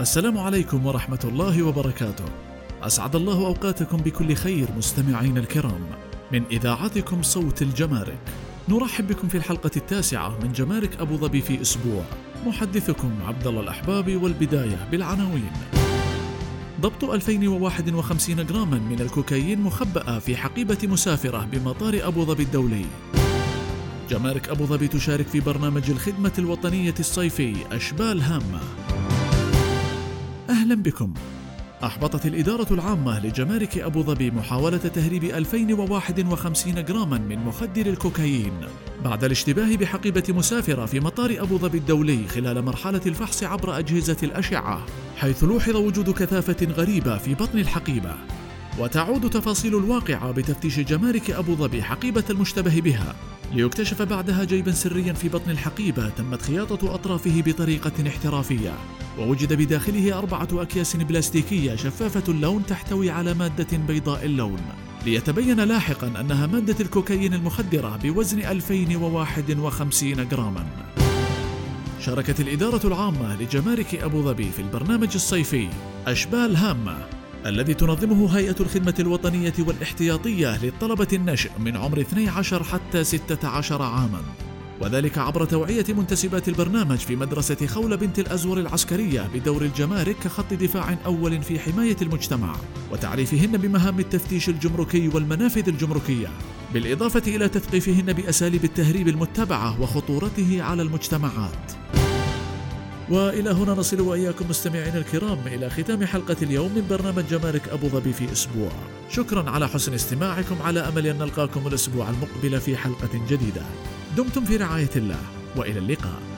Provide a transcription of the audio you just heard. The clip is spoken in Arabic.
السلام عليكم ورحمة الله وبركاته. أسعد الله أوقاتكم بكل خير مستمعين الكرام من إذاعتكم صوت الجمارك. نرحب بكم في الحلقة التاسعة من جمارك أبو ظبي في أسبوع. محدثكم عبد الله الأحبابي والبداية بالعناوين. ضبط 2051 جراما من الكوكايين مخبأة في حقيبة مسافرة بمطار أبو ظبي الدولي. جمارك أبو ظبي تشارك في برنامج الخدمة الوطنية الصيفي أشبال هامة. أهلا بكم. أحبطت الإدارة العامة لجمارك أبو ظبي محاولة تهريب 2051 جراما من مخدر الكوكايين. بعد الاشتباه بحقيبة مسافرة في مطار أبو ظبي الدولي خلال مرحلة الفحص عبر أجهزة الأشعة حيث لوحظ وجود كثافة غريبة في بطن الحقيبة. وتعود تفاصيل الواقعة بتفتيش جمارك أبو ظبي حقيبة المشتبه بها. ليكتشف بعدها جيبا سريا في بطن الحقيبة تمت خياطة أطرافه بطريقة احترافية ووجد بداخله أربعة أكياس بلاستيكية شفافة اللون تحتوي على مادة بيضاء اللون. ليتبين لاحقا أنها مادة الكوكايين المخدرة بوزن 2051 جراما. شاركت الإدارة العامة لجمارك أبو ظبي في البرنامج الصيفي أشبال هامة. الذي تنظمه هيئة الخدمة الوطنية والاحتياطية للطلبة النشء من عمر 12 حتى 16 عاماً. وذلك عبر توعية منتسبات البرنامج في مدرسة خولة بنت الأزور العسكرية بدور الجمارك كخط دفاع أول في حماية المجتمع وتعريفهن بمهام التفتيش الجمركي والمنافذ الجمركية بالإضافة إلى تثقيفهن بأساليب التهريب المتبعة وخطورته على المجتمعات. وإلى هنا نصل وإياكم مستمعينا الكرام إلى ختام حلقة اليوم من برنامج جمارك أبو ظبي في أسبوع. شكرا على حسن استماعكم على أمل أن نلقاكم الأسبوع المقبل في حلقة جديدة. دمتم في رعاية الله وإلى اللقاء.